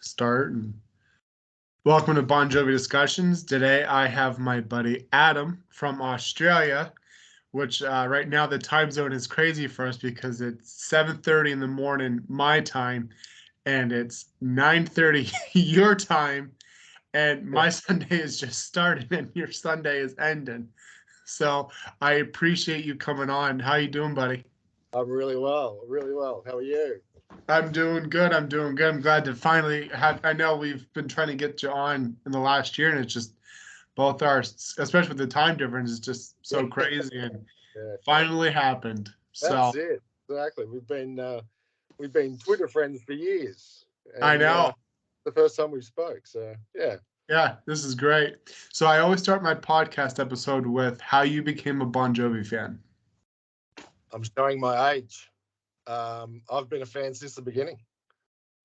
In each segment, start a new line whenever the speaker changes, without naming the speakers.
start. And welcome to Bon Jovi Discussions. Today I have my buddy Adam from Australia, which uh, right now the time zone is crazy for us because it's 7:30 in the morning my time, and it's 9:30 your time, and my Sunday is just starting and your Sunday is ending. So I appreciate you coming on. How you doing, buddy?
I'm really well, really well. How are you?
I'm doing good. I'm doing good. I'm glad to finally have. I know we've been trying to get you on in the last year, and it's just both our, especially with the time difference, is just so crazy, and
Yeah.
finally happened. So
That's it. Exactly. We've been uh, we've been Twitter friends for years.
I know.
uh, the first time we spoke. So yeah.
yeah, this is great. So I always start my podcast episode with how you became a Bon Jovi fan.
I'm showing my age. Um, I've been a fan since the beginning.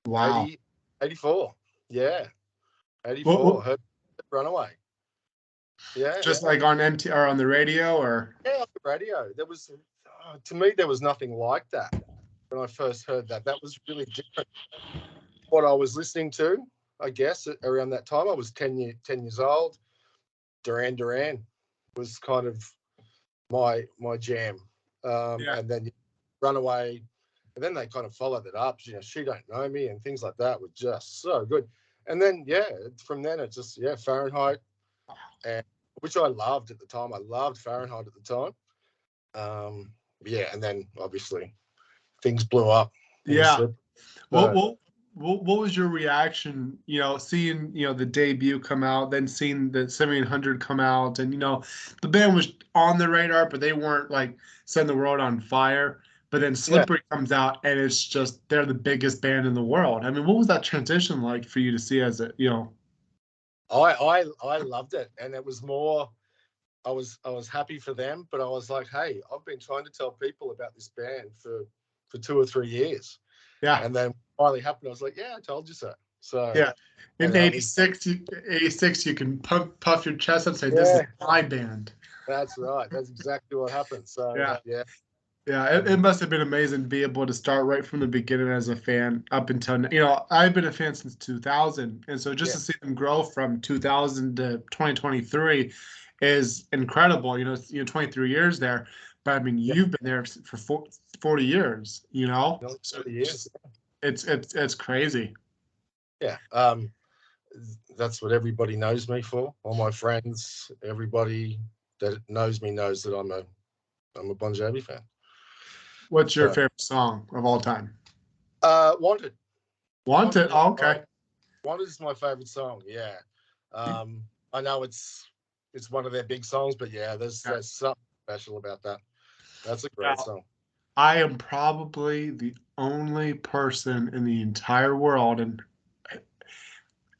Wow.
80, 84. Yeah. 84.
What- what-
Heard Runaway. Yeah.
Just
yeah.
like on MT or on the radio or
Yeah, on the radio. There was, uh, to me, there was nothing like that when I first heard that. That was really different. What I was listening to, I guess, around that time, I was 10, year, 10 years old. Duran Duran was kind of my my jam. Um,
Yeah.
And then Runaway, and then they kind of followed it up. You know, She Don't Know Me and things like that were just so good. And then, yeah, from then it just, yeah, Fahrenheit, and which I loved at the time. I loved Fahrenheit at the time. Um, yeah, and then obviously things blew up.
Yeah. What,
Uh,
what was your reaction? You know, seeing you know the debut come out, then seeing the 7800 come out, and you know the band was on the radar, but they weren't like setting the world on fire. But then Slippery comes out, and it's just they're the biggest band in the world. I mean, what was that transition like for you to see as a you know?
I I I loved it, and it was more. I was I was happy for them, but I was like, hey, I've been trying to tell people about this band for for two or three years,
Yeah,
and then finally happened. I was like, yeah, I told you so. So
Yeah. in
and, um,
'86, you, '86 you can puff, puff your chest up, and say this is my band.
that's right. That's exactly what happened. So
Yeah.
yeah,
Yeah, it, it must have been amazing to be able to start right from the beginning as a fan up until n- you know I've been a fan since 2000, and so just
Yeah.
to see them grow from 2000 to 2023 is incredible. You know, it's, you know 23 years there, but I mean
Yeah.
you've been there for four- 40 years. You know, so
40
it's
years.
it's it's it's crazy.
yeah um that's what everybody knows me for all my friends everybody that knows me knows that i'm a i'm a bon jovi fan
What's your
Yeah.
favorite song of all time?
uh wanted
Wanted. Oh, okay.
wanted is my favorite song yeah um i know it's it's one of their big songs but yeah there's
Yeah.
there's something special about that that's a great song
I am probably the only person in the entire world, and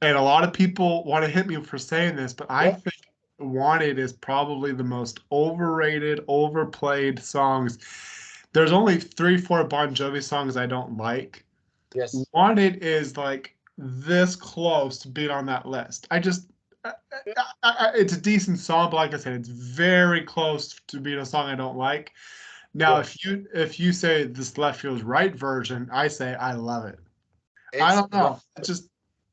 and a lot of people want to hit me for saying this, but I
Yeah.
think "Wanted" is probably the most overrated, overplayed songs. There's only three, four Bon Jovi songs I don't like.
yes
"Wanted" is like this close to being on that list. I just. I, I, I, it's a decent song, but like I said, it's very close to being a song I don't like. Now,
Yeah.
if you if you say this left feels right version, I say I love it. I don't know. It's just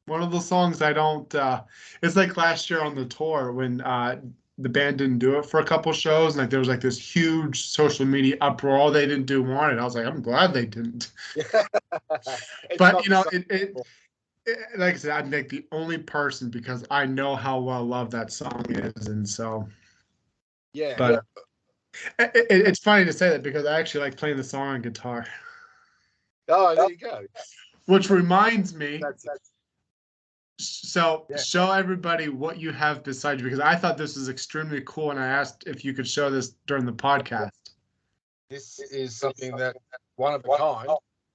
one of those songs I don't. uh It's like last year on the tour when uh the band didn't do it for a couple shows, and like there was like this huge social media uproar. They didn't do Wanted. I was like, I'm glad they didn't. But you know, it, it, it like I said, I'd make the only person because I know how well loved that song is, and so
yeah
but- it, it, it's funny to say that because I actually like playing the song on guitar.
oh there you go
Which reminds me,
that's, that's
so
Yeah.
show everybody what you have beside you because I thought this was extremely cool and I asked if you could show this during the podcast.
This is something that one of a kind.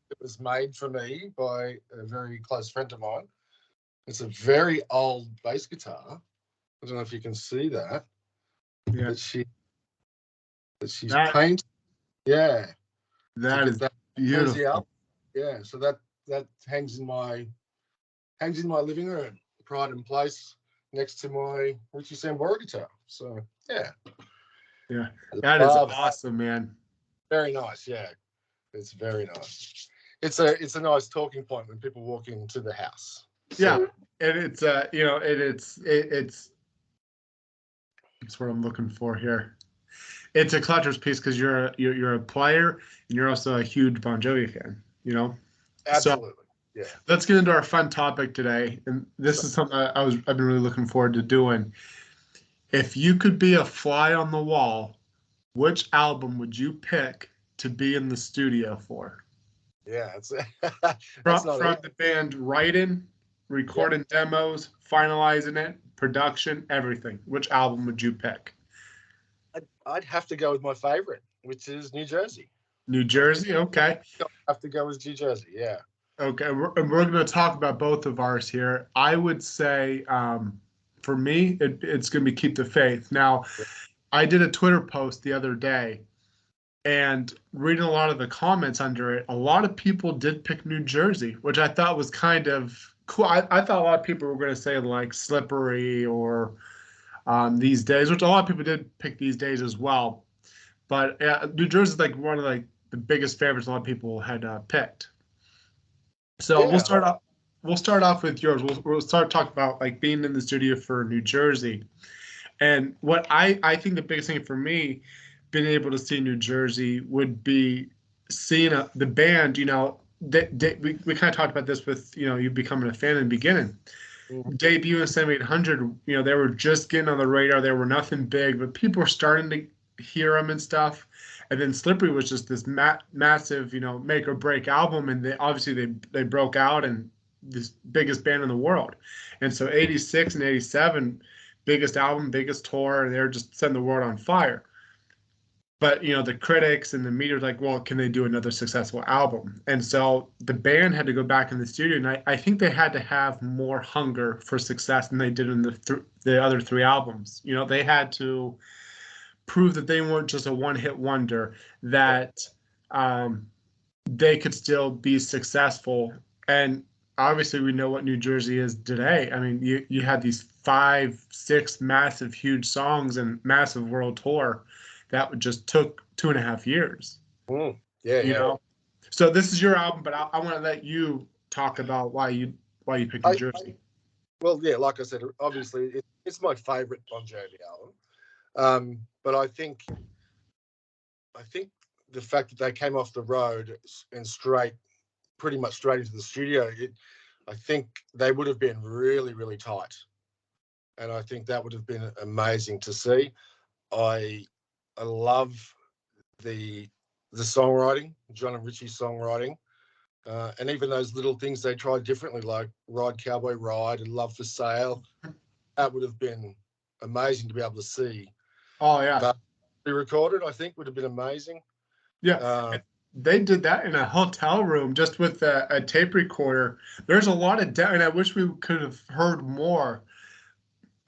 It was made for me by a very close friend of mine. It's a very old bass guitar. I don't know if you can see that.
Yeah,
That she that she's
That-
painted. Yeah.
that is
that
beautiful.
Yeah. So that that hangs in my hangs in my living room, pride and place, next to my Richie Sambora guitar. So yeah.
Yeah. That is
Love-
awesome, man.
Very nice, yeah. It's very nice. It's a it's a nice talking point when people walk into the house. So,
Yeah. and it's uh you know and it's it, it's it's what i'm looking for here it's a collector's piece because you're a you're, you're a player and you're also a huge bon jovi fan you know
absolutely.
Let's get into our fun topic today and this is something I, was i've been really looking forward to doing if you could be a fly on the wall which album would you pick to be in the studio for
yeah, it's
from, from the band writing, recording demos, finalizing it, production, everything. Which album would you pick?
I'd, I'd have to go with my favorite, which is New Jersey.
New Jersey. Okay.
I have to go with New Jersey. Yeah.
Okay. We're, and we're going to talk about both of ours here. I would say, um, for me, it, it's going to be Keep the Faith. Now, I did a Twitter post the other day, and reading a lot of the comments under it, a lot of people did pick New Jersey, which I thought was kind of cool. I, I thought a lot of people were going to say like Slippery or um, These Days, which a lot of people did pick These Days as well. But uh, New Jersey is like one of like the biggest favorites a lot of people had uh, picked. So
Yeah.
we'll start off. We'll start off with yours. We'll, we'll start talking about like being in the studio for New Jersey, and what I I think the biggest thing for me, being able to see New Jersey would be seeing a, the band. You know, that we we kind of talked about this with you know you becoming a fan in the beginning.
Mhm.
Debut in 7800, you know, they were just getting on the radar. They were nothing big, but people were starting to hear them and stuff. And then Slippery was just this ma- massive, you know, make or break album, and they obviously they they broke out and this biggest band in the world. And so 86 and 87, biggest album, biggest tour, they're just setting the world on fire. But you know, the critics and the media were like, well, can they do another successful album? And so the band had to go back in the studio, and I, I think they had to have more hunger for success than they did in the th- the other three albums. You know, they had to prove that they weren't just a one-hit wonder, that um, they could still be successful. And obviously, we know what New Jersey is today. I mean, you you had these five, six massive, huge songs and massive world tour that would just took two and a half years.
Mm, yeah.
You
yeah.
know, so this is your album, but I, I want to let you talk about why you why you picked New
I-
Jersey.
Well, yeah, like I said, obviously it, it's my favorite Bon Jovi album. Um, but I think, I think the fact that they came off the road and straight, pretty much straight into the studio, it, I think they would have been really, really tight, and I think that would have been amazing to see. I, I love the the songwriting, John and Richie's songwriting. Uh, and even those little things they tried differently, like Ride Cowboy Ride and Love for Sale, that would have been amazing to be able to see.
Oh yeah,
But- Be recorded, I think, would have been amazing.
yeah.
Uh,
they did that in a hotel room just with a, a tape recorder. There's a lot of de- and I wish we could have heard more.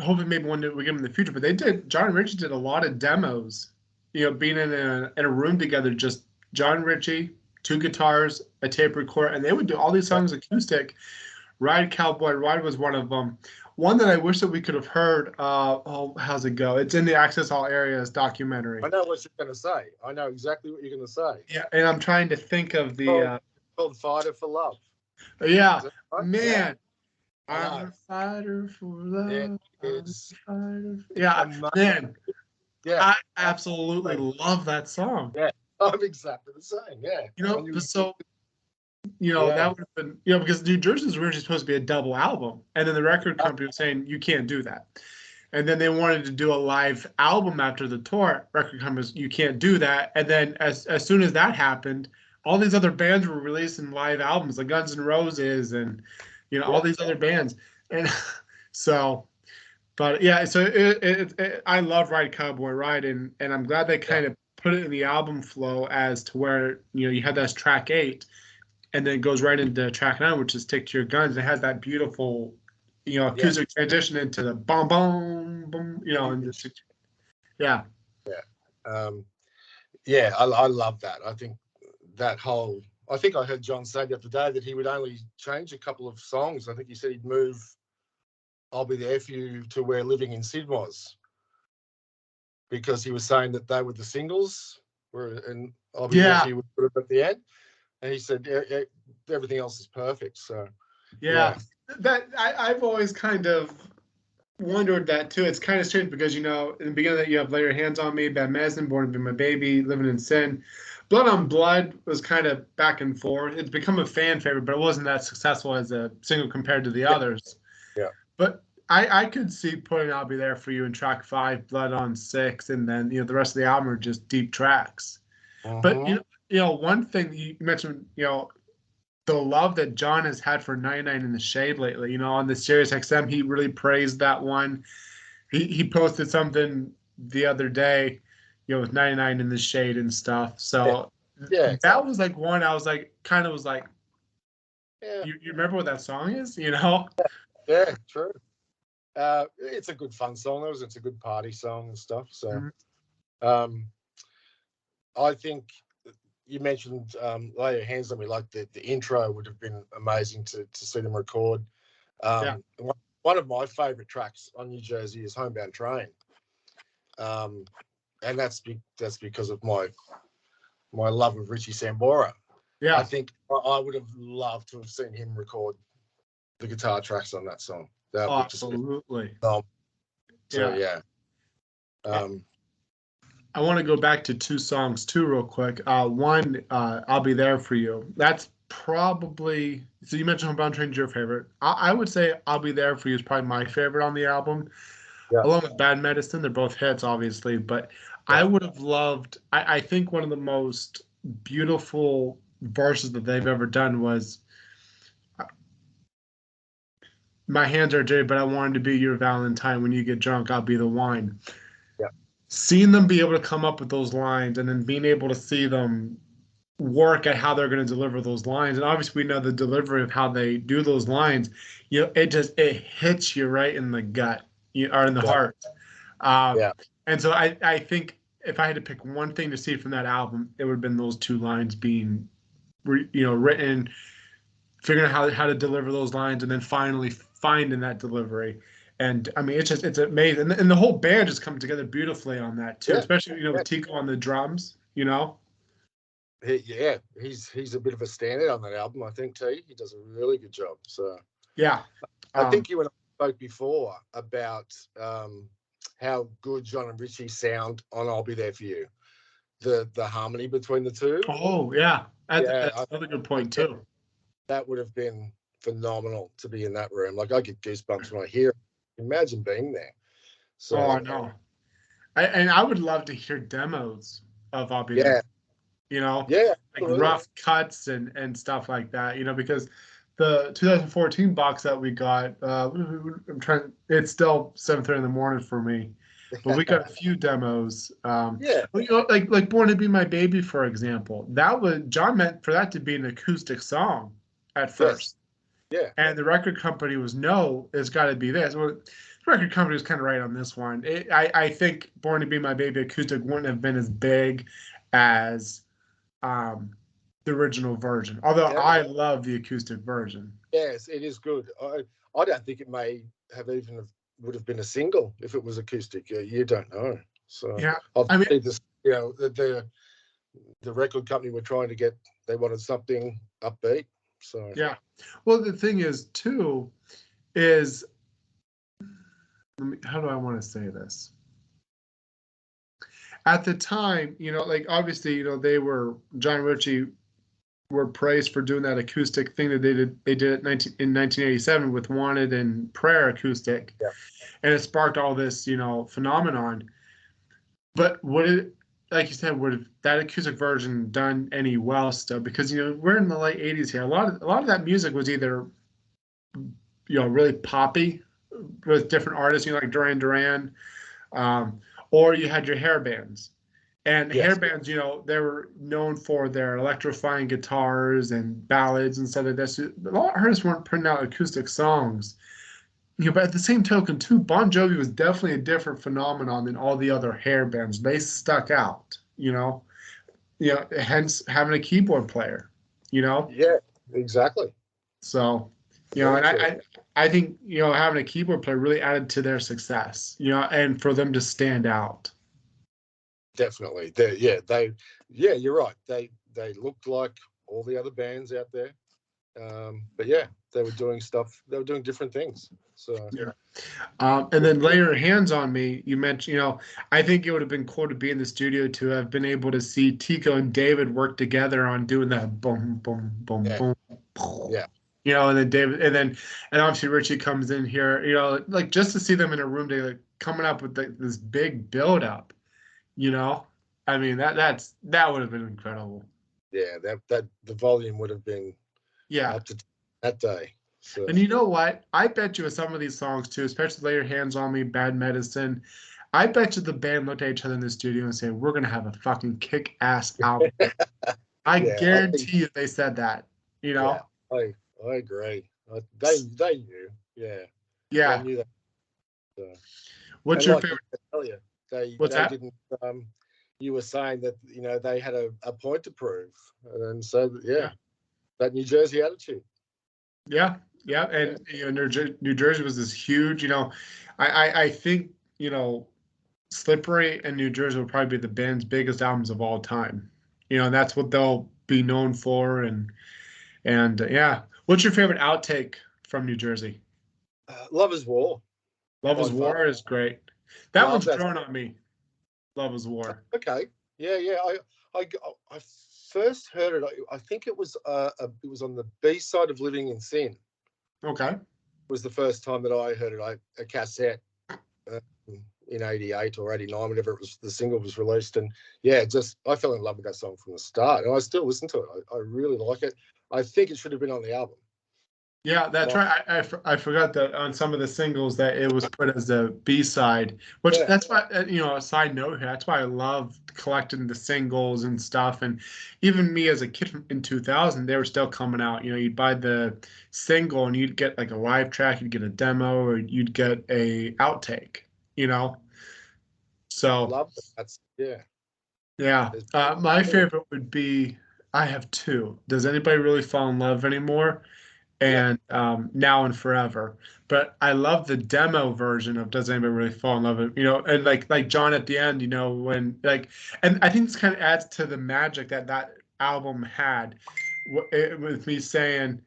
Hopefully, maybe one day we get them in the future. But they did. John and Richie did a lot of demos. You know, being in a in a room together, just John Richie, two guitars, a tape recorder, and they would do all these songs acoustic. Ride Cowboy Ride was one of them. One that I wish that we could have heard. Uh, oh, how's it go? It's in the Access All Areas documentary.
I know what you're going to say. I know exactly what you're going to say.
Yeah, and I'm trying to think of the.
Oh,
Uh,
Called Fighter for Love.
yeah,
right?
Man,
I
I'm a fighter for love.
Yeah,
I'm a fighter for- Yeah, man,
Yeah,
I absolutely love that song.
Yeah, I'm exactly the same. Yeah.
You know,
you-
so you know
Yeah.
that would have been you know because New Jersey was originally supposed to be a double album, and then the record uh-huh. company was saying you can't do that, and then they wanted to do a live album after the tour. Record company was you can't do that, and then as as soon as that happened, all these other bands were releasing live albums, like Guns N' Roses and you know all these other bands, and so. But yeah, so it, it, it, I love Ride Cowboy Ride, and, and I'm glad they kind of put it in the album flow as to where you know you had that track eight, and then it goes right into track nine, which is "Stick to Your Guns." It has that beautiful, you know,
Yeah.
acoustic transition into the boom, boom, boom, you know, and just, yeah, yeah,
um, yeah, I, I love that. I think that whole. I think I heard John say the other day that he would only change a couple of songs. I think he said he'd move "I'll Be There for You" to where "Living in Sin" was, because he was saying that they were the singles, were and "I'll Be There for You" would put it at the end. And he said "E- e- everything else is perfect. So
yeah. that I, I've always kind of wondered that too. It's kind of strange because you know in the beginning that you have lay your hands on me, bad medicine, born to be my baby, living in sin. Blood on Blood was kind of back and forth. It's become a fan favorite, but it wasn't that successful as a single compared to the
Yeah.
others.
Yeah.
But I, I could see putting I'll Be There for You in track five, Blood on six, and then you know the rest of the album are just deep tracks. But
Mhm.
you know, you know, one thing you mentioned, you know, the love that John has had for 99 in the Shade lately. You know, on the Sirius XM, he really praised that one. He he posted something the other day, you know, with 99 in the Shade and stuff. So
Yeah,
that was like one I was like, kind of was like,
yeah,
you, you remember what that song is? You know?
yeah, true. Uh, it's a good fun song. It's a good party song and stuff. So,
Mhm.
um, I think you mentioned um, "Lay Your Hands on Me." Like the, the intro would have been amazing to to see them record. Um,
Yeah.
one- One of my favorite tracks on New Jersey is "Homebound Train," um, and that's be, that's because of my my love of Richie Sambora.
Yeah, I
think I- I would have loved to have seen him record the guitar tracks on that song. That would just be
Absolutely.
so
Yeah.
yeah. Um,
I want to go back to two songs too, real quick. Uh, one, uh, "I'll Be There for You." That's probably so. You mentioned "Homebound Train's your favorite. I, I would say "I'll Be There for You" is probably my favorite on the album,
Yeah.
along with "Bad Medicine." They're both hits, obviously, but I would have loved. I, I think one of the most beautiful verses that they've ever done was. My hands are dirty, but I wanted to be your Valentine. When you get drunk, I'll be the wine seeing them be able to come up with those lines and then being able to see them work at how they're going to deliver those lines and obviously we know the delivery of how they do those lines you know it just it hits you right in the gut you or in the
Yeah.
heart um,
Yeah.
and so I, I think if i had to pick one thing to see from that album it would have been those two lines being re, you know written figuring out how, how to deliver those lines and then finally finding that delivery and I mean, it's just it's amazing, and, the whole band just come together beautifully on that too.
Yeah.
Especially you know with. Tico on the drums. You know,
he, yeah, he's he's a bit of a standout on that album. I think T. He does a really good job. So
yeah,
I
Um,
think you and I spoke before about um, how good John and Richie sound on "I'll Be There for You." The the harmony between the two
Oh yeah, that's,
Yeah,
that's
I-
another good point too.
that would have been phenomenal to be in that room. Like I get goosebumps when I hear. it. Imagine being there. So
oh, I know. I, and I would love to hear demos of I'll Be
Yeah,
There, You know,
yeah,
like
absolutely.
rough cuts and and stuff like that. You know, because the 2014 box that we got, uh, I'm trying. It's still 7:30 in the morning for me, but we got a few demos. Um,
yeah,
you know, like like Born to Be My Baby, for example. That was John meant for that to be an acoustic song at first.
Yeah.
And the record company was no, it's got to be this. Well, the record company was kind of right on this one. It, I I think Born to Be My Baby acoustic wouldn't have been as big as um the original version. Although
Yeah.
I love the acoustic version.
yes, it is good. I I don't think it may have even would have been a single if it was acoustic. You, you don't know. So
Yeah. I mean-
this, you know, the, the the record company were trying to get they wanted something upbeat. So
Yeah. Well, the thing is, too, is let me, how do I want to say this? At the time, you know, like obviously, you know, they were John Richie were praised for doing that acoustic thing that they did. They did it 19, in 1987 with "Wanted" and "Prayer" acoustic,
Yeah.
and it sparked all this, you know, phenomenon. But what it, like you said, would have that acoustic version done any well still? Because you know we're in the late '80s here. A lot of a lot of that music was either, you know, really poppy with different artists, you know, like Duran Duran, um, or you had your hair bands. And
Yes.
hair bands, you know, they were known for their electrifying guitars and ballads and stuff like that. So a lot of artists weren't putting out acoustic songs. You know, but at the same token, too, Bon Jovi was definitely a different phenomenon than all the other hair bands. They stuck out, you know. You know, hence having a keyboard player, you know.
yeah, exactly.
So, you know, and I, I, I think you know having a keyboard player really added to their success, you know, and for them to stand out.
Definitely. They yeah, they yeah, you're right. They they looked like all the other bands out there. Um, but yeah, they were doing stuff. They were doing different things. So
Yeah. Um, and then lay your hands on me. You mentioned, you know, I think it would have been cool to be in the studio to have been able to see Tico and David work together on doing that boom, boom, boom,
Yeah.
boom.
Yeah.
You know, and then David, and then, and obviously Richie comes in here. You know, like just to see them in a room together, coming up with like this big build up. You know, I mean that that's that would have been incredible.
yeah, that that the volume would have been
Yeah.
up to that day. So
And you know what? I bet you with some of these songs too, especially Lay Your Hands on Me, Bad Medicine, I bet you the band looked at each other in the studio and said, We're gonna have a fucking kick ass album. I
Yeah, I
guarantee
think-
you they said that. You know?
Yeah. I I agree. I, they they knew. Yeah.
Yeah.
They knew that. So.
What's
And
your
like
favorite?
I said earlier, they
What's
they
that?
didn't. Um, you were saying that you know they had a, a point to prove, and so yeah,
Yeah.
that New Jersey attitude.
Yeah, yeah, and you know, New, Jer- New Jersey was this huge. You know, I, I I think you know, Slippery and New Jersey will probably be the band's biggest albums of all time. You know, and that's what they'll be known for. And and uh, yeah, what's your favorite outtake from New Jersey?
Uh, Love is War.
Love is War is great. That
Love
one's grown on me. Love is War.
Okay. Yeah, yeah. I I I first heard it. I, think it was uh, a, it was on the B side of Living in Sin.
Okay.
Was the first time that I heard it. I, a cassette uh, in '88 or '89, whenever it was the single was released, and yeah, just I fell in love with that song from the start, and I still listen to it. I, I really like it. I think it should have been on the album.
Yeah, that's
Well-
right. I, I, for- I forgot that on some of the singles that it was put as a B side, which
Yeah.
that's why uh, you know. A side note here, that's why I love collecting the singles and stuff. And even me as a kid in 2000, they were still coming out. You know, you'd buy the single and you'd get like a live track, you'd get a demo, or you'd get a outtake. You know, so
Love it. That's yeah.
yeah, uh, my favorite would be I have two. Does anybody really fall in love anymore? And um, now and forever. But I love the demo version of Does Anybody Really Fall in Love? With, You know, and like like John at the end, you know, when like, and I think this kind of adds to the magic that that album had, it, with me saying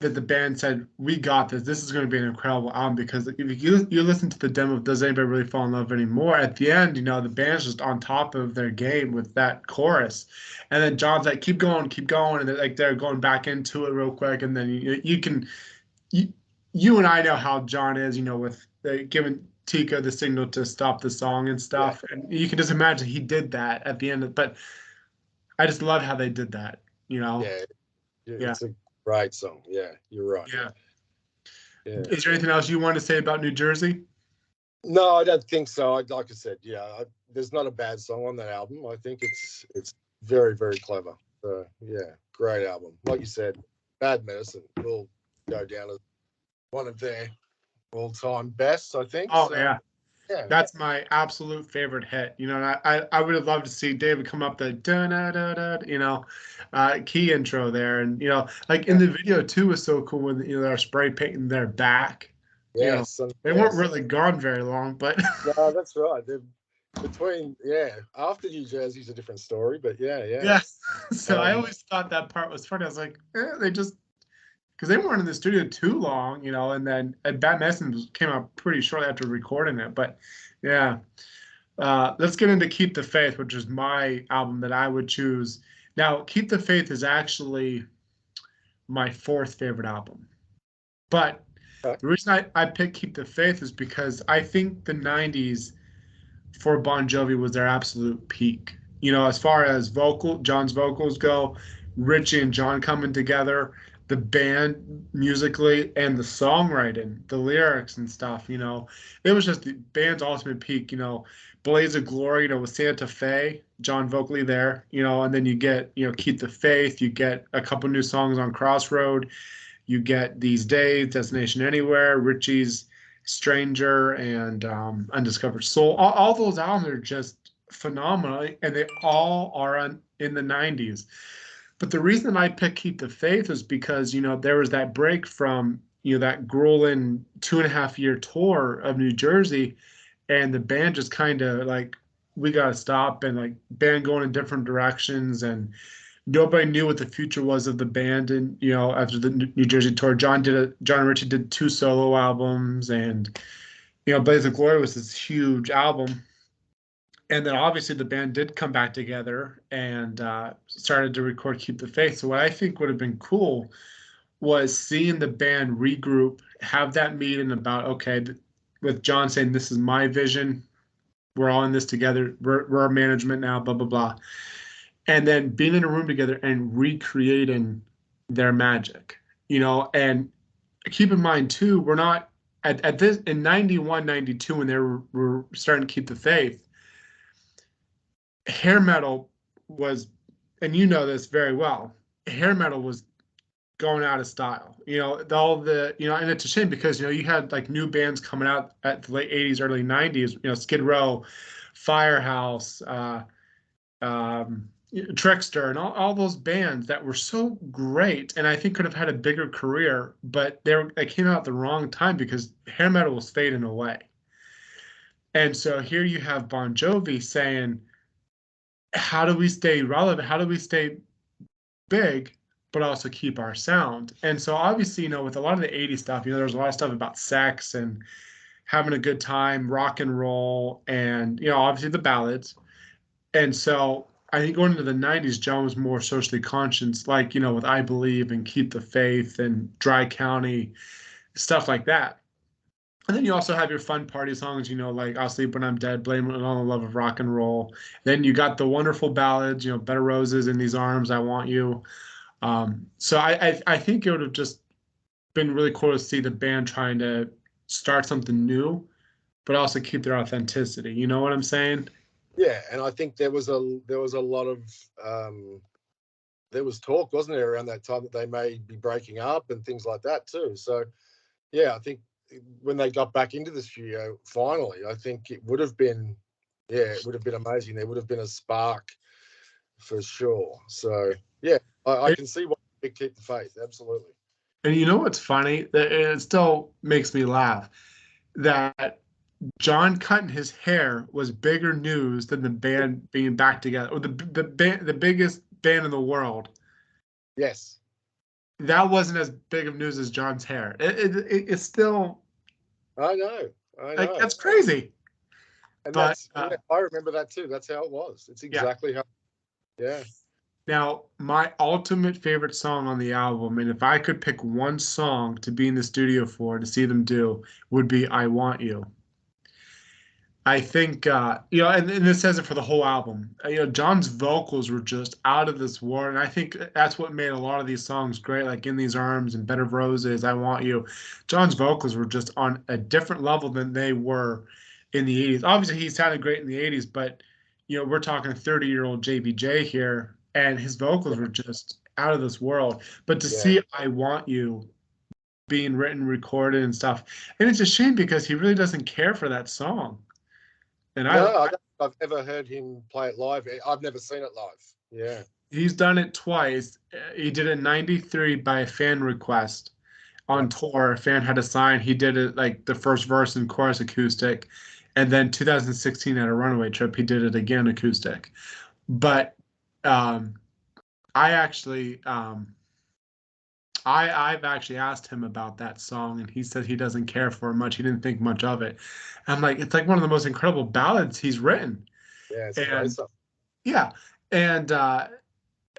that the band said we got this. This is going to be an incredible album because if you you listen to the demo of Does Anybody Really Fall in Love Anymore? At the end, you know the band's just on top of their game with that chorus, and then John's like, "Keep going, keep going," and they're like they're going back into it real quick, and then you you can you you and I know how John is, you know, with uh, giving Tico the signal to stop the song and stuff, and you can just imagine he did that at the end. Of, but I just love how they did that, you know.
Yeah.
Yeah.
Great song. Yeah, you're right.
Yeah.
Yeah.
Is there anything else you want to say about New Jersey?
No, I don't think so. I, like I said, yeah, I, there's not a bad song on that album. I think it's it's very very clever. So yeah, great album. Like you said, Bad Medicine will go down as one of their all time best. I think.
Oh
So,
yeah,
yeah.
that's my absolute favorite hit. You know, I I, I would have loved to see David come up the da da da da, you know, uh, key intro there, and you know, like in the video too was so cool when you know they're spray painting their back. you know,
yes,
They weren't really gone very long, but
No, that's right. They're between yeah. After New Jersey's a different story, but yeah, yeah.
yeah. So I
Um,
always thought that part was funny. I was like, eh, they just because they weren't in the studio too long, you know, and then and Bad Medicine came out pretty shortly after recording it. But yeah, uh, let's get into Keep the Faith, which is my album that I would choose. Now, Keep the Faith is actually my fourth favorite album, but the reason I, I picked Keep the Faith is because I think the '90s for Bon Jovi was their absolute peak. You know, as far as vocal, John's vocals go, Richie and John coming together, the band musically, and the songwriting, the lyrics and stuff. You know, it was just the band's ultimate peak. You know, Blaze of Glory, you know, with Santa Fe, John vocally there. You know, and then you get you know Keep the Faith. You get a couple new songs on Crossroad. You get These Days, Destination Anywhere, Richie's Stranger, and um, Undiscovered Soul. All, all those albums are just phenomenal, and they all are on, in the 90s. But the reason I picked Keep the Faith is because, you know, there was that break from, you know, that grueling two and a half year tour of New Jersey, and the band just kind of like, we got to stop, and like, band going in different directions, and nobody knew what the future was of the band, and you know, after the New Jersey tour, John did a John and Richie did two solo albums, and you know, Blaze of Glory was this huge album. And then obviously the band did come back together and uh, started to record Keep the Faith. So what I think would have been cool was seeing the band regroup, have that meeting about okay, with John saying this is my vision, we're all in this together, we're, we're management now, blah blah blah, and then being in a room together and recreating their magic, you know, and keep in mind too, we're not at, at this in 91, 92 when they were, were starting to keep the faith. Hair metal was, and you know this very well. Hair metal was going out of style. You know, all the you know, and it's a shame because you know you had like new bands coming out at the late '80s, early '90s. You know, Skid Row, Firehouse, uh, um, Trixter, and all, all those bands that were so great, and I think could have had a bigger career, but they were, they came out at the wrong time because hair metal was fading away. And so here you have Bon Jovi saying, "How do we stay relevant? How do we stay big?" but also keep our sound. And so obviously, you know, with a lot of the 80s stuff, you know, there's a lot of stuff about sex and having a good time, rock and roll, and you know, obviously the ballads. And so I think going into the 90s, John was more socially conscious, like, you know, with I Believe and Keep the Faith and Dry County, stuff like that. And then you also have your fun party songs, you know, like I'll Sleep When I'm Dead, Blame It on the Love of Rock and Roll. Then you got the wonderful ballads, you know, Bed of Roses in These Arms, I Want You. Um, so I, I, I think it would have just been really cool to see the band trying to start something new, but also keep their authenticity. You know what I'm saying?
Yeah, and I think there was a there was a lot of um, there was talk, wasn't there, around that time that they may be breaking up and things like that too. So, yeah, I think when they got back into the studio finally, I think it would have been, yeah, it would have been amazing. There would have been a spark for sure. So, yeah, I, I can see why they keep the faith. Absolutely.
And you know what's funny? That it still makes me laugh that John cutting his hair was bigger news than the band being back together, or the the band, the biggest band in the world.
Yes.
That wasn't as big of news as John's hair. It, it, it it's still.
I know. I know.
Like, that's crazy.
And but, that's, uh, I remember that too. That's how it was. It's exactly yeah. how. Yeah.
Now, my ultimate favorite song on the album, and if I could pick one song to be in the studio for to see them do, would be "I Want You." I think uh, you know, and, and this says it for the whole album. Uh, you know, John's vocals were just out of this world, and I think that's what made a lot of these songs great. Like "In These Arms" and "Bed of Roses," "I Want You." John's vocals were just on a different level than they were in the '80s. Obviously, he sounded great in the '80s, but you know, we're talking 30 year old JBJ here and his vocals were just out of this world. But to yeah. see "I Want You" being written, recorded, and stuff, and it's a shame because he really doesn't care for that song.
And no, I, I don't I've ever heard him play it live. I've never seen it live. Yeah,
he's done it twice. He did it '93 by a fan request on tour. A fan had a sign. He did it like the first verse and chorus acoustic, and then 2016 at a runaway trip, he did it again acoustic. But um, I actually, um, I I've actually asked him about that song, and he said he doesn't care for it much. He didn't think much of it. I'm like, it's like one of the most incredible ballads he's written.
Yeah, and,
yeah, and uh,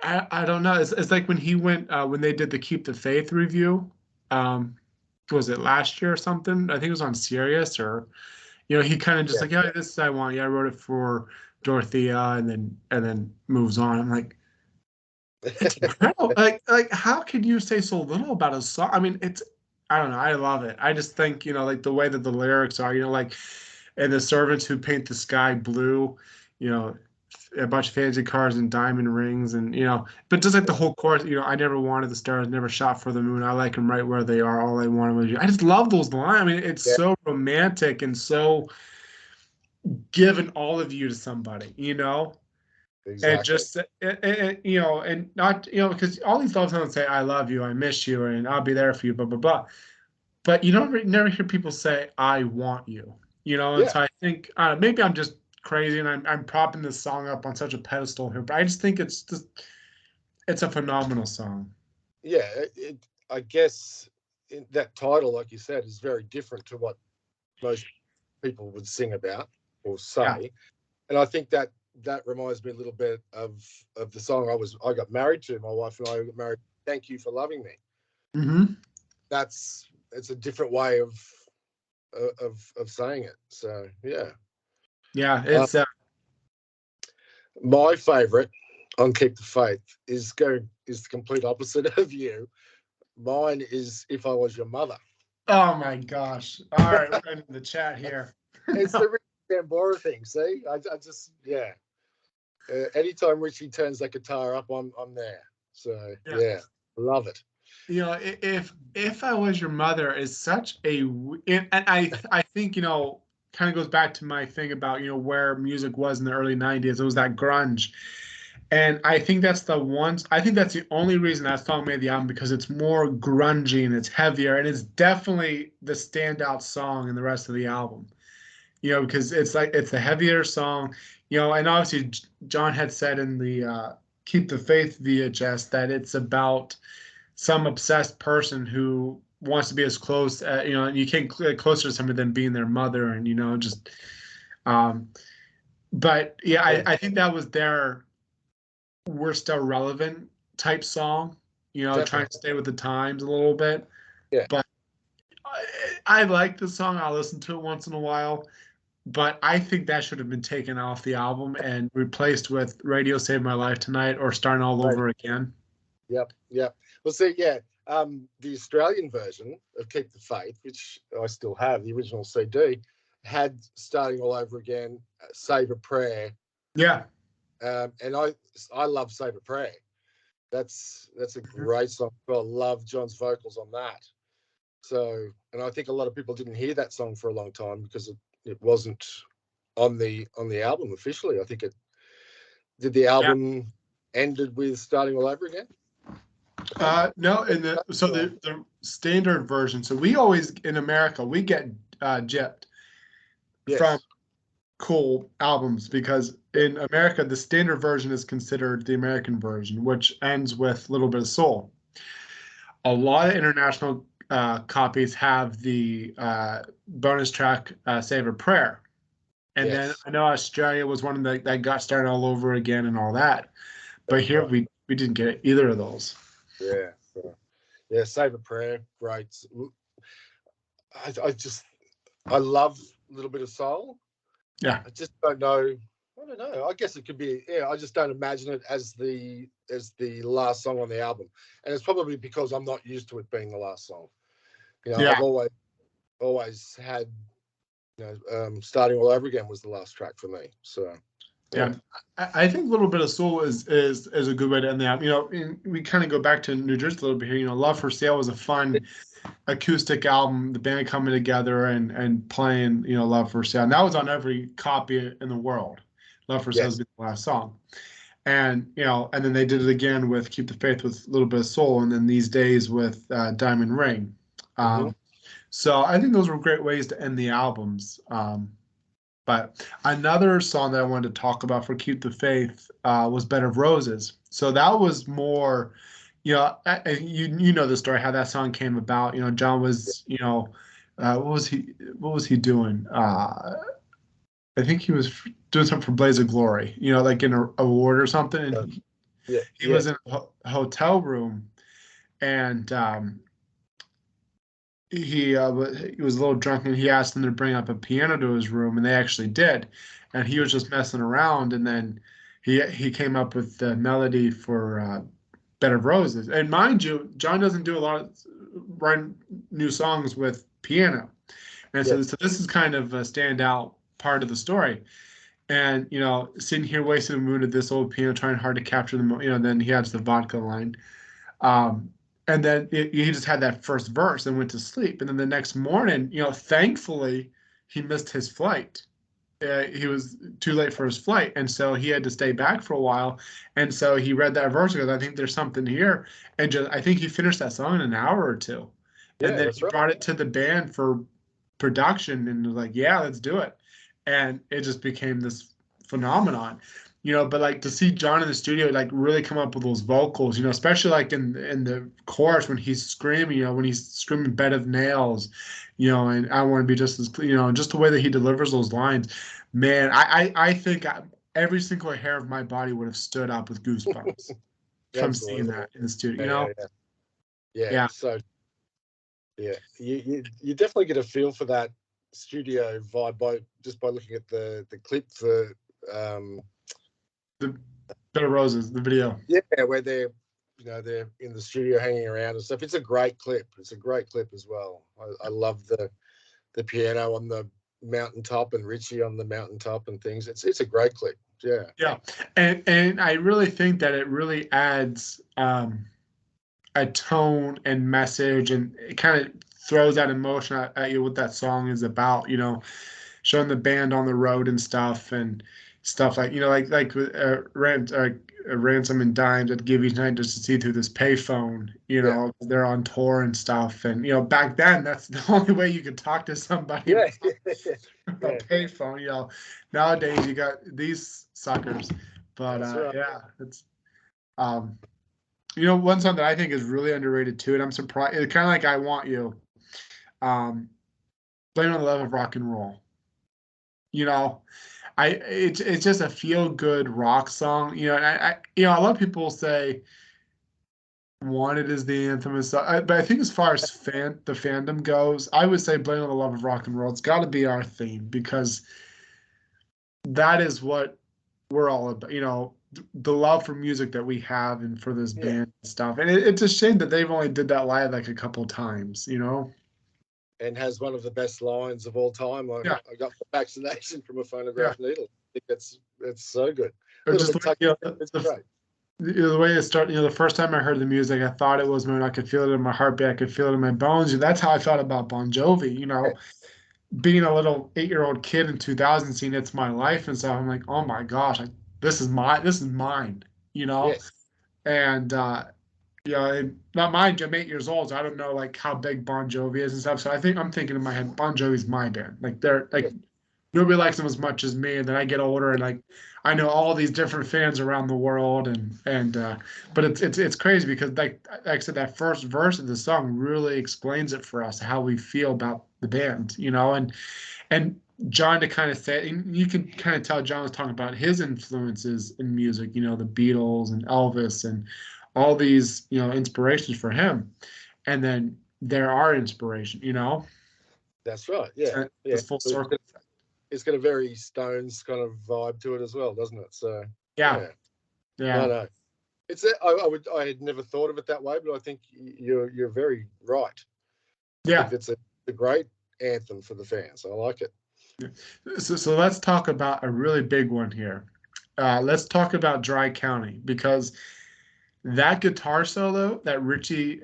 I I don't know. It's, it's like when he went uh, when they did the Keep the Faith review. Um, was it last year or something? I think it was on Sirius or, you know, he kind of just yeah. like, yeah, this is I want. Yeah, I wrote it for Dorothea, and then and then moves on. I'm like, it's incredible. like like how can you say so little about a song? I mean, it's I don't know. I love it. I just think you know like the way that the lyrics are. You know, like and the servants who paint the sky blue. You know, a bunch of fancy cars and diamond rings and you know but just like the whole chorus you know i never wanted the stars never shot for the moon i like them right where they are all i wanted was you i just love those lines i mean it's yeah. so romantic and so giving all of you to somebody, you know? Exactly. And just, and, and, you know, and not, you know, because all these love songs say, I love you, I miss you, and I'll be there for you, blah, blah, blah. But you don't never hear people say, I want you, you know? And yeah. so I think, uh, maybe I'm just crazy and I'm, I'm propping this song up on such a pedestal here, but I just think it's just, it's a phenomenal song.
Yeah, it, it, I guess that title, like you said, is very different to what most people would sing about or say, yeah. and I think that that reminds me a little bit of of the song I was I got married to. My wife and I got married. Thank you for loving me.
Mm-hmm.
That's it's a different way of of of saying it. So yeah,
yeah. It's uh,
my favorite on Keep the Faith is go is the complete opposite of you. Mine is If I Was Your Mother.
Oh my gosh! All right, we're in the chat here.
it's the Richie Sambora thing. See, I, I just yeah. Uh, anytime Richie turns that guitar up, I'm I'm there. So yeah, yeah love it.
You know, if if I was your mother is such a and I I think you know kind of goes back to my thing about you know where music was in the early 90s it was that grunge and i think that's the one i think that's the only reason that song made the album because it's more grungy and it's heavier and it's definitely the standout song in the rest of the album you know because it's like it's a heavier song you know and obviously john had said in the uh, keep the faith vhs that it's about some obsessed person who wants to be as close, uh, you know, and you can't get closer to somebody than being their mother, and you know, just. Um, but yeah, I, I think that was their "we're still relevant" type song. You know, Definitely. trying to stay with the times a little bit.
Yeah.
But I, I like the song. I'll listen to it once in a while. But I think that should have been taken off the album and replaced with "Radio Saved My Life Tonight" or "Starting All right. Over Again."
Yep. Yep. Well, see, yeah, um, the Australian version of Keep the Faith, which I still have, the original CD, had starting all over again, uh, Save a Prayer.
Yeah.
Um, and I I love Save a Prayer. That's that's a mm-hmm. great song. I love John's vocals on that. So, and I think a lot of people didn't hear that song for a long time because it, it wasn't on the on the album officially. I think it did the album yeah. ended with starting all over again.
Uh, no, in the so the, the standard version. So we always in America we get uh, gypped yes. from cool albums because in America the standard version is considered the American version, which ends with a little bit of soul. A lot of international uh, copies have the uh, bonus track uh, "Save a Prayer," and yes. then I know Australia was one that that got started all over again and all that, but here we we didn't get either of those.
Yeah. yeah. Save a prayer. Great. I, I just, I love a little bit of soul.
Yeah.
I just don't know. I don't know. I guess it could be. Yeah. I just don't imagine it as the as the last song on the album, and it's probably because I'm not used to it being the last song. You know, yeah. I've always always had you know, um, starting all over again was the last track for me. So
yeah, I think a little bit of soul is is is a good way to end the album. You know, we kind of go back to New Jersey a little bit here. You know, Love for Sale was a fun acoustic album. The band coming together and and playing, you know, Love for Sale. And that was on every copy in the world. Love for Sale yes. was the last song. And you know, and then they did it again with Keep the Faith with a little bit of soul, and then these days with uh, Diamond Ring. Um, mm-hmm. So I think those were great ways to end the albums. Um, but another song that I wanted to talk about for Keep the Faith uh, was Bed of Roses. So that was more, you know, you you know the story how that song came about. You know, John was, you know, uh, what was he what was he doing? Uh, I think he was doing something for Blaze of Glory. You know, like in a award or something. And he, yeah, he yeah. was in a hotel room, and um, he uh, he was a little drunk and he asked them to bring up a piano to his room and they actually did. And he was just messing around and then he he came up with the melody for uh, bed of roses. And mind you john doesn't do a lot of write new songs with piano. And so, so this is kind of a standout part of the story. And you know sitting here wasting a moon at this old piano trying hard to capture the you know then he adds the vodka line. Um, and then it, he just had that first verse and went to sleep. And then the next morning, you know, thankfully he missed his flight. Uh, he was too late for his flight, and so he had to stay back for a while. And so he read that verse because I think there's something here, and just I think he finished that song in an hour or two, yeah, and then he right. brought it to the band for production, and was like, "Yeah, let's do it," and it just became this phenomenon you know, but like to see John in the studio like really come up with those vocals, you know, especially like in in the chorus when he's screaming, you know, when he's screaming bed of nails, you know, and I want to be just as you know, just the way that he delivers those lines, man, I I, I think I, every single hair of my body would have stood up with goosebumps from seeing that in the studio, you know.
Yeah, yeah. yeah. So yeah, you, you you definitely get a feel for that studio vibe by just by looking at the the clip for um
the Bed of Roses, the video.
Yeah, where they're you know they're in the studio hanging around and stuff. It's a great clip. It's a great clip as well. I, I love the the piano on the mountaintop and Richie on the mountaintop and things. It's it's a great clip. Yeah.
Yeah, and and I really think that it really adds um, a tone and message, and it kind of throws that emotion at, at you what that song is about. You know, showing the band on the road and stuff, and stuff like you know like like uh, rent uh, ransom and dimes at give you tonight just to see through this payphone you know yeah. they're on tour and stuff and you know back then that's the only way you could talk to somebody
yeah.
a payphone you know nowadays you got these suckers but uh, right. yeah it's um you know one song that i think is really underrated too and i'm surprised it's kind of like i want you um playing on the love of rock and roll you know I it's it's just a feel good rock song, you know. And I, I you know a lot of people say "Wanted" is the anthem and stuff, I, but I think as far as fan the fandom goes, I would say "Blame on the Love of Rock and Roll." It's got to be our theme because that is what we're all about. You know, the love for music that we have and for this yeah. band and stuff. And it, it's a shame that they've only did that live like a couple times. You know
and has one of the best lines of all time. I, yeah. I got the vaccination from a phonograph yeah. needle. I think that's that's so good.
just like, you know, it's the, great. The way it started, you know, the first time I heard the music, I thought it was when I could feel it in my heartbeat, I could feel it in my bones. That's how I felt about Bon Jovi. You know, being a little eight-year-old kid in 2000, seeing "It's My Life" and stuff, I'm like, oh my gosh, I, this is my, this is mine. You know, yes. and uh, know, not mind you, I'm eight years old, so I don't know like how big Bon Jovi is and stuff. So I think I'm thinking in my head, Bon Jovi's my band. Like they're like nobody likes them as much as me. And then I get older and like I know all these different fans around the world and and uh but it's it's it's crazy because like like I said, that first verse of the song really explains it for us, how we feel about the band, you know, and and John to kind of say, and you can kind of tell John was talking about his influences in music, you know, the Beatles and Elvis and all these you know inspirations for him. And then there are inspiration you know?
That's right yeah, yeah.
Full circle
it's got, it's a very stones kind of vibe to it as well doesn't it? So
yeah. yeah,
yeah. no no it's a, I, I would i had never thought of it that way but i think you're you're very right.
Yeah.
it's a, a great anthem for the fans. I like it.
So, so let's talk about a really big one here. Uh, let's talk about dry county because that guitar solo that Richie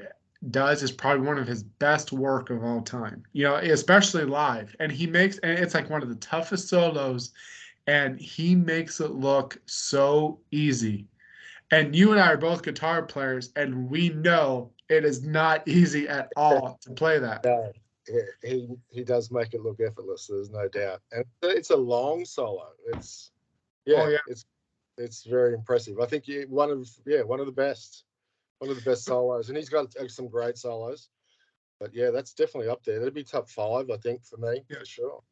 does is probably one of his best work of all time. You know, especially live. And he makes and it's like one of the toughest solos and he makes it look so easy. And you and I are both guitar players and we know it is not easy at all to play that.
No, he he does make it look effortless, there's no doubt. And it's a long solo. It's yeah, oh, yeah. it's it's very impressive. I think one of yeah one of the best, one of the best solos, and he's got uh, some great solos. But yeah, that's definitely up there. That'd be top five, I think, for me yeah. for sure.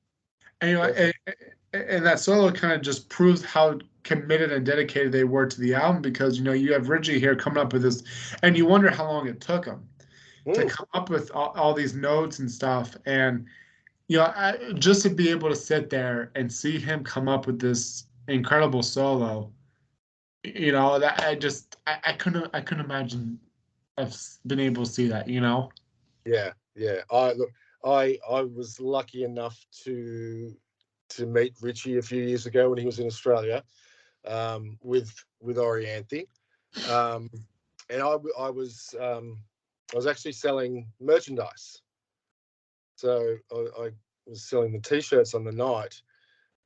And, you know, and, and, that solo kind of just proves how committed and dedicated they were to the album because you know you have Richie here coming up with this, and you wonder how long it took him to come up with all, all, these notes and stuff, and you know I, just to be able to sit there and see him come up with this incredible solo. You know that I just I, I couldn't I couldn't imagine I've been able to see that. You know.
Yeah, yeah. I look. I I was lucky enough to to meet Richie a few years ago when he was in Australia um, with with Orianthi, um, and I I was um, I was actually selling merchandise. So I, I was selling the t-shirts on the night,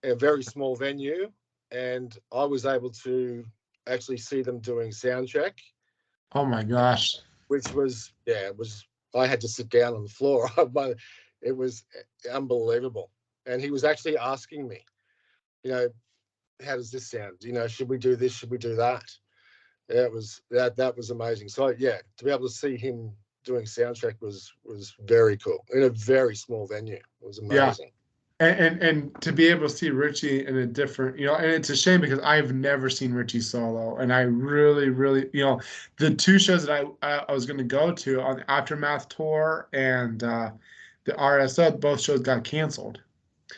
a very small venue, and I was able to actually see them doing sound check.
Oh my gosh!
Which was yeah, it was. I had to sit down on the floor, but it was unbelievable. And he was actually asking me, you know, how does this sound? You know, should we do this? Should we do that? Yeah, it was that that was amazing. So yeah, to be able to see him doing sound check was was very cool in a very small venue. It was amazing.
Yeah. And, and and to be able to see Richie in a different, you know, and it's a shame because I've never seen Richie solo, and I really, really, you know, the two shows that I I, I was going to go to on the Aftermath tour and uh, the RSO, both shows got canceled.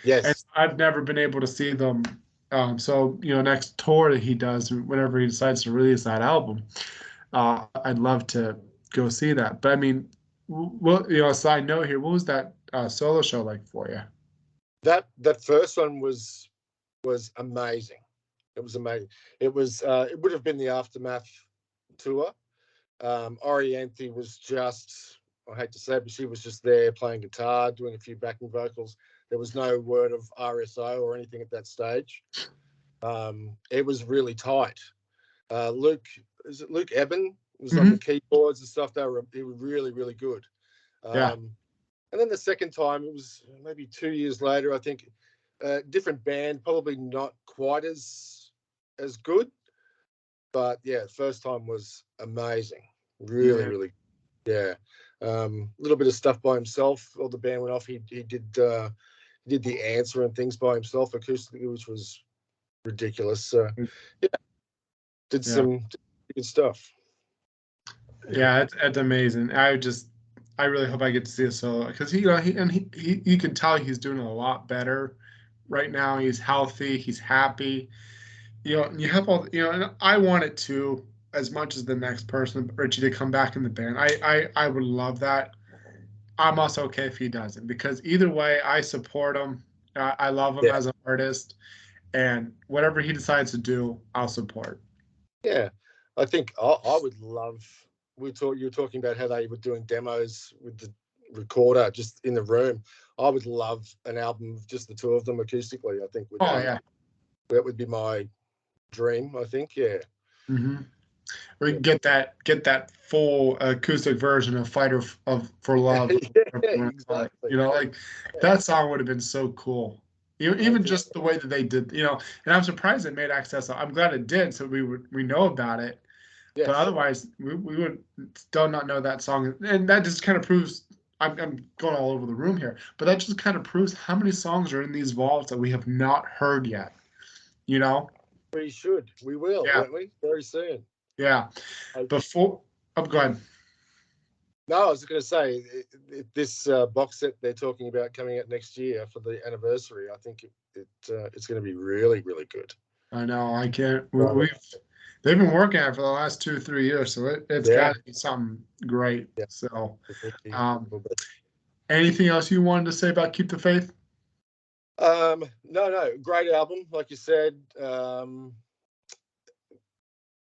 Yes,
and I've never been able to see them. Um, so you know, next tour that he does, whenever he decides to release that album, uh, I'd love to go see that. But I mean, well, you know, a side note here, what was that uh, solo show like for you?
That that first one was was amazing. It was amazing. It was uh, it would have been the aftermath tour. Um, Orianthi was just I hate to say it, but she was just there playing guitar, doing a few backing vocals. There was no word of RSO or anything at that stage. Um, it was really tight. Uh, Luke, is it Luke Ebbin? was mm-hmm. on the keyboards and stuff. They were it was really really good. Um, yeah. And then the second time, it was maybe two years later. I think uh, different band, probably not quite as as good, but yeah, first time was amazing. Really, yeah. really, yeah. A um, little bit of stuff by himself. All the band went off. He he did uh, he did the answer and things by himself acoustically, which was ridiculous. So mm. yeah, did yeah. some good stuff.
Yeah, it's, it's amazing. I just, I really hope I get to see a solo because he, you know, he and he, he, you can tell he's doing a lot better right now. He's healthy. He's happy. You know, you have all, you know, and I want it to as much as the next person, Richie, to come back in the band. I, I, I would love that. I'm also okay if he doesn't because either way, I support him. I, I love him yeah. as an artist, and whatever he decides to do, I'll support.
Yeah, I think I, I would love we talk, you were talking about how they were doing demos with the recorder just in the room. I would love an album of just the two of them acoustically. I think.
Would, oh yeah,
that would be my dream. I think. Yeah.
Mm-hmm. We can get that get that full acoustic version of "Fighter of for Love." yeah, exactly. You know, like yeah. that song would have been so cool. Even, even just the way that they did, you know, and I'm surprised it made access. I'm glad it did, so we would we know about it. Yes. But otherwise, we, we would still not know that song, and that just kind of proves. I'm, I'm going all over the room here, but that just kind of proves how many songs are in these vaults that we have not heard yet. You know.
We should. We will, yeah. won't we? Very soon.
Yeah. Before, oh, go ahead.
No, I was going to say this uh, box set they're talking about coming out next year for the anniversary. I think it, it uh, it's going to be really really good.
I know. I can't. We've they've been working at it for the last two three years, so it, has yeah. got to be something great. Yeah. So, um, anything else you wanted to say about Keep the Faith?
Um, no, no, great album, like you said. Um,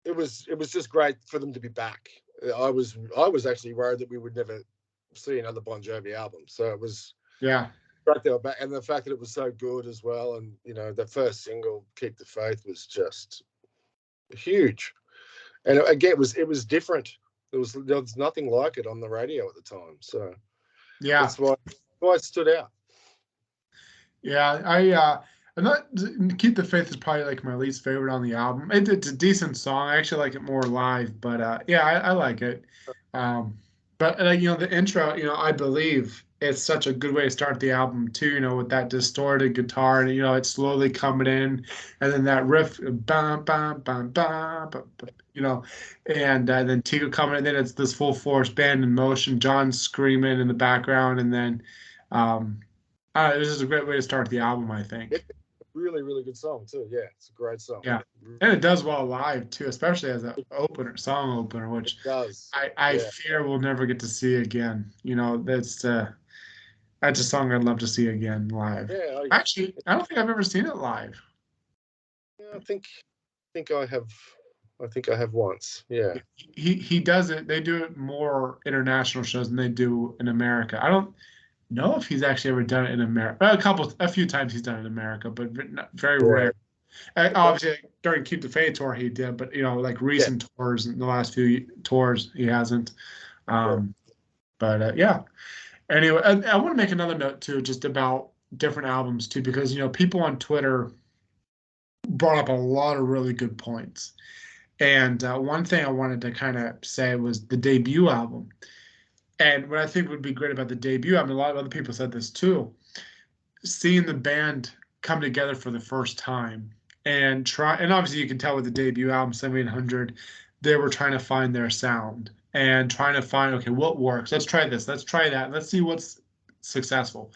it was it was just great for them to be back. I was I was actually worried that we would never see another Bon Jovi album, so it was
yeah
right there back, and the fact that it was so good as well, and you know the first single "Keep the Faith" was just huge. And again, it was it was different. There was there was nothing like it on the radio at the time. So
yeah,
that's why why it stood out.
Yeah, I uh I'm not keep the faith is probably like my least favorite on the album. It, it's a decent song. I actually like it more live, but uh yeah, I, I like it. Um but uh, you know the intro, you know, I believe it's such a good way to start the album too. You know, with that distorted guitar, and you know, it's slowly coming in, and then that riff, bam, bam, bam, bam, you know, and uh, then Tico coming, in, and then it's this full force band in motion, John screaming in the background, and then, um, uh, this is a great way to start the album, I think.
Really, really good song too. Yeah, it's a great song.
Yeah, and it does well live too, especially as an opener, song opener, which I I yeah. fear we'll never get to see again. You know, that's uh, that's a song I'd love to see again live.
Yeah,
I, actually, I don't think I've ever seen it live.
Yeah, I think, I think I have. I think I have once. Yeah.
He he does it. They do it more international shows than they do in America. I don't know if he's actually ever done it in America. A couple, a few times he's done it in America, but very yeah. rare. And obviously, during Keep the Faith tour, he did, but you know, like recent yeah. tours, in the last few tours, he hasn't. Um, yeah. But uh, yeah, anyway, I, I want to make another note too, just about different albums too, because you know people on Twitter brought up a lot of really good points. And uh, one thing I wanted to kind of say was the debut album. And what I think would be great about the debut album, a lot of other people said this too, seeing the band come together for the first time and try, and obviously you can tell with the debut album, 7800, they were trying to find their sound and trying to find, okay, what works? Let's try this, let's try that, let's see what's successful.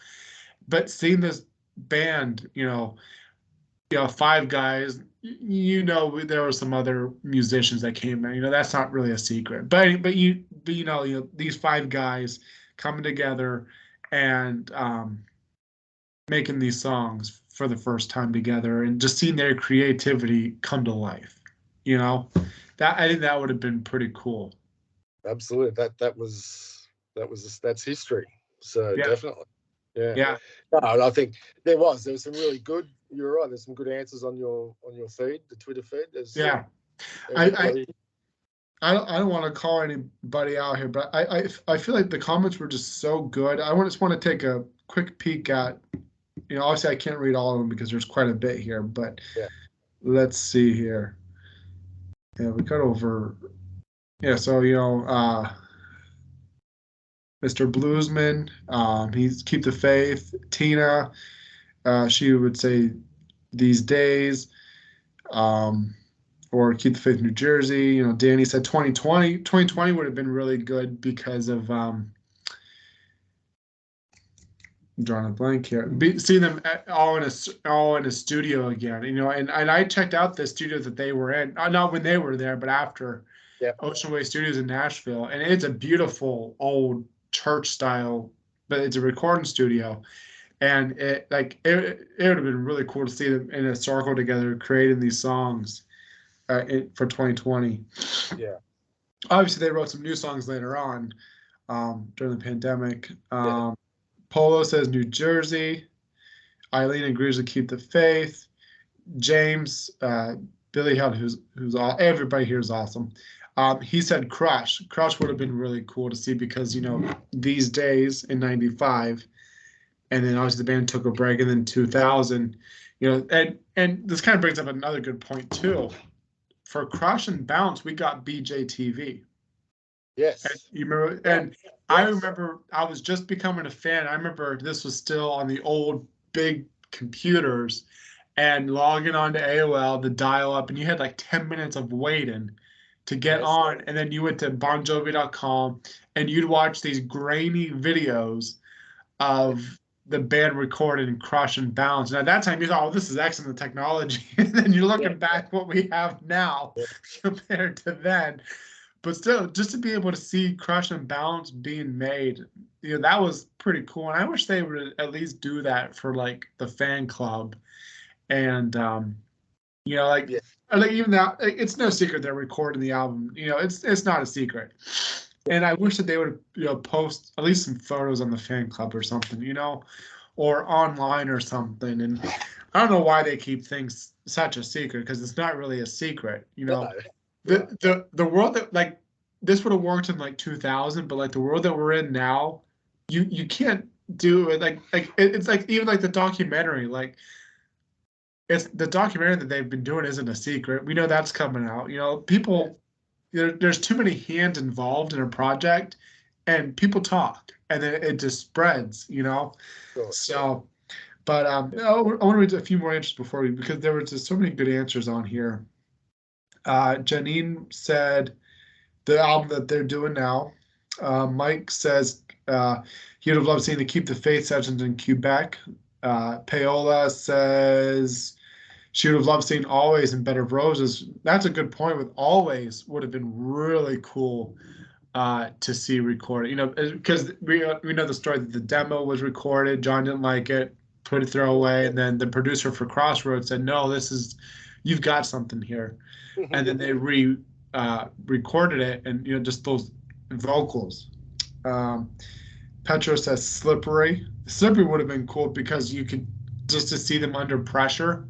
But seeing this band, you know, you know, five guys, you know, there were some other musicians that came in. You know, that's not really a secret. But but you but you know, you know, these five guys coming together and um, making these songs for the first time together, and just seeing their creativity come to life. You know, that I think that would have been pretty cool.
Absolutely, that that was that was that's history. So yeah. definitely. Yeah.
Yeah.
No, I think there was. There was some really good. You're right. There's some good answers on your on your feed, the Twitter feed. There's,
yeah. Um, I, I, I don't, I don't want to call anybody out here, but I, I I feel like the comments were just so good. I just want to take a quick peek at, you know, obviously I can't read all of them because there's quite a bit here, but
yeah.
let's see here. Yeah, we got over. Yeah, so you know, uh, Mr. Bluesman. Um, he's keep the faith. Tina, uh, she would say these days, um, or keep the faith New Jersey. You know, Danny said 2020. 2020 would have been really good because of um, drawing a blank here. Be, see them all in a all in a studio again. You know, and, and I checked out the studio that they were in. Uh, not when they were there, but after.
Yeah.
Ocean Way Studios in Nashville, and it's a beautiful old church style, but it's a recording studio. And it like it, it would have been really cool to see them in a circle together creating these songs uh, it, for 2020.
Yeah.
Obviously, they wrote some new songs later on um, during the pandemic. Um, yeah. Polo says New Jersey. Eileen agrees to keep the faith. James, uh, Billy Hunt, who's who's all everybody here is awesome. Um, he said Crush. Crush would have been really cool to see because you know these days in '95, and then obviously the band took a break, and then 2000, you know, and and this kind of brings up another good point too. For Crush and Bounce, we got BJTV.
Yes.
And you remember, and yes. I remember I was just becoming a fan. I remember this was still on the old big computers and logging on to AOL, the dial up, and you had like 10 minutes of waiting to get yes. on and then you went to bonjovi.com and you'd watch these grainy videos of the band recorded and crush and bounce and at that time you thought oh this is excellent technology and then you're looking yeah. back what we have now yeah. compared to then but still just to be able to see crush and bounce being made you know that was pretty cool and i wish they would at least do that for like the fan club and um you know like yeah like even now, it's no secret they're recording the album. You know, it's it's not a secret. And I wish that they would, you know, post at least some photos on the fan club or something, you know, or online or something. And I don't know why they keep things such a secret because it's not really a secret, you know. The the the world that like this would have worked in like 2000, but like the world that we're in now, you you can't do it like like it's like even like the documentary like it's the documentary that they've been doing isn't a secret. We know that's coming out. You know, people there, there's too many hands involved in a project, and people talk, and then it just spreads. You know, sure. so. But um, I want to read a few more answers before we because there were just so many good answers on here. Uh, Janine said the album that they're doing now. Uh, Mike says uh, he would have loved seeing the Keep the Faith sessions in Quebec. Uh, Paola says she would have loved seeing Always and Bed of Roses. That's a good point. With Always would have been really cool uh, to see recorded. You know, because we we know the story that the demo was recorded. John didn't like it, put it throw away, and then the producer for Crossroads said, "No, this is you've got something here," and then they re uh, recorded it, and you know just those vocals. Um, Petro says slippery. Slippery would have been cool because you could just to see them under pressure.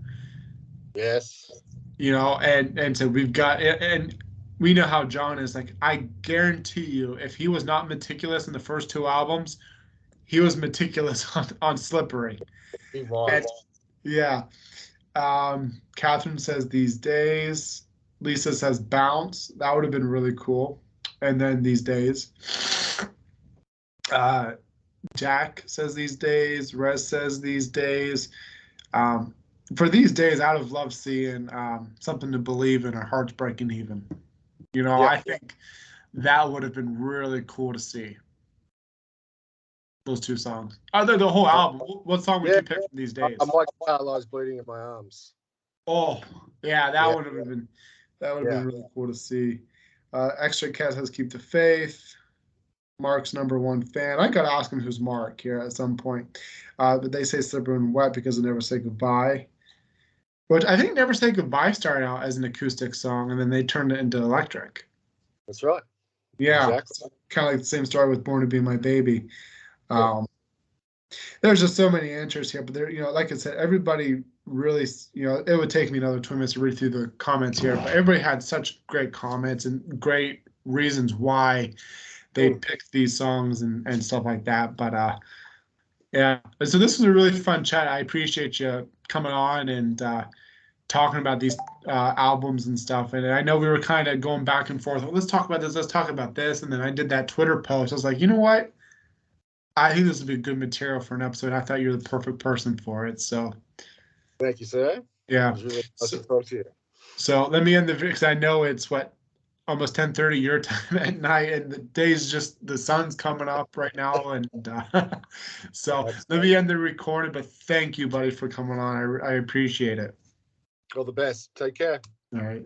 Yes.
You know, and and so we've got and we know how John is. Like I guarantee you, if he was not meticulous in the first two albums, he was meticulous on, on Slippery.
He was. And,
yeah. Um, Catherine says these days. Lisa says bounce. That would have been really cool. And then these days. Uh, Jack says these days. Rez says these days. Um, for these days, I'd have loved seeing um, something to believe in or hearts breaking even. You know,
Yeah.
I think that would have been really cool to see. Those two songs. Other the whole album. What song would
Yeah.
you pick from these days?
I'm like paralyzed, bleeding in my arms.
Oh, yeah, that
Yeah.
would have been that would have been really cool to see. Uh, Extra Cat has keep the faith. Mark's number one fan. I gotta ask him who's Mark here at some point. Uh, but they say Slippery When Wet because they never say goodbye. Which I think Never Say Goodbye started out as an acoustic song and then they turned it into electric.
That's right.
Yeah.
Exactly.
Kind of like the same story with Born to Be My Baby.
Yeah.
Um, there's just so many answers here, but there, you know, like I said, everybody really, you know, it would take me another 20 minutes to read through the comments here, but everybody had such great comments and great reasons why they
Mm.
picked these songs and, and stuff like that. But uh, yeah, so this was a really fun chat. I appreciate you coming on and uh, talking about these uh, albums and stuff. And I know we were kind of going back and forth. Let's talk about this. Let's talk about this. And then I did that Twitter post. I was like, you know what? I think this would be good material for an episode. I thought you were the perfect person for it. So
Thank you, sir.
Yeah.
really nice
So-
to talk to you.
So let me end the because I know it's what almost 10:30 your time at night, and the day's just the sun's coming up right now, and uh, so
That's
let me end the recording. But thank you, buddy, for coming on. I I appreciate it.
All the best. Take care.
All right.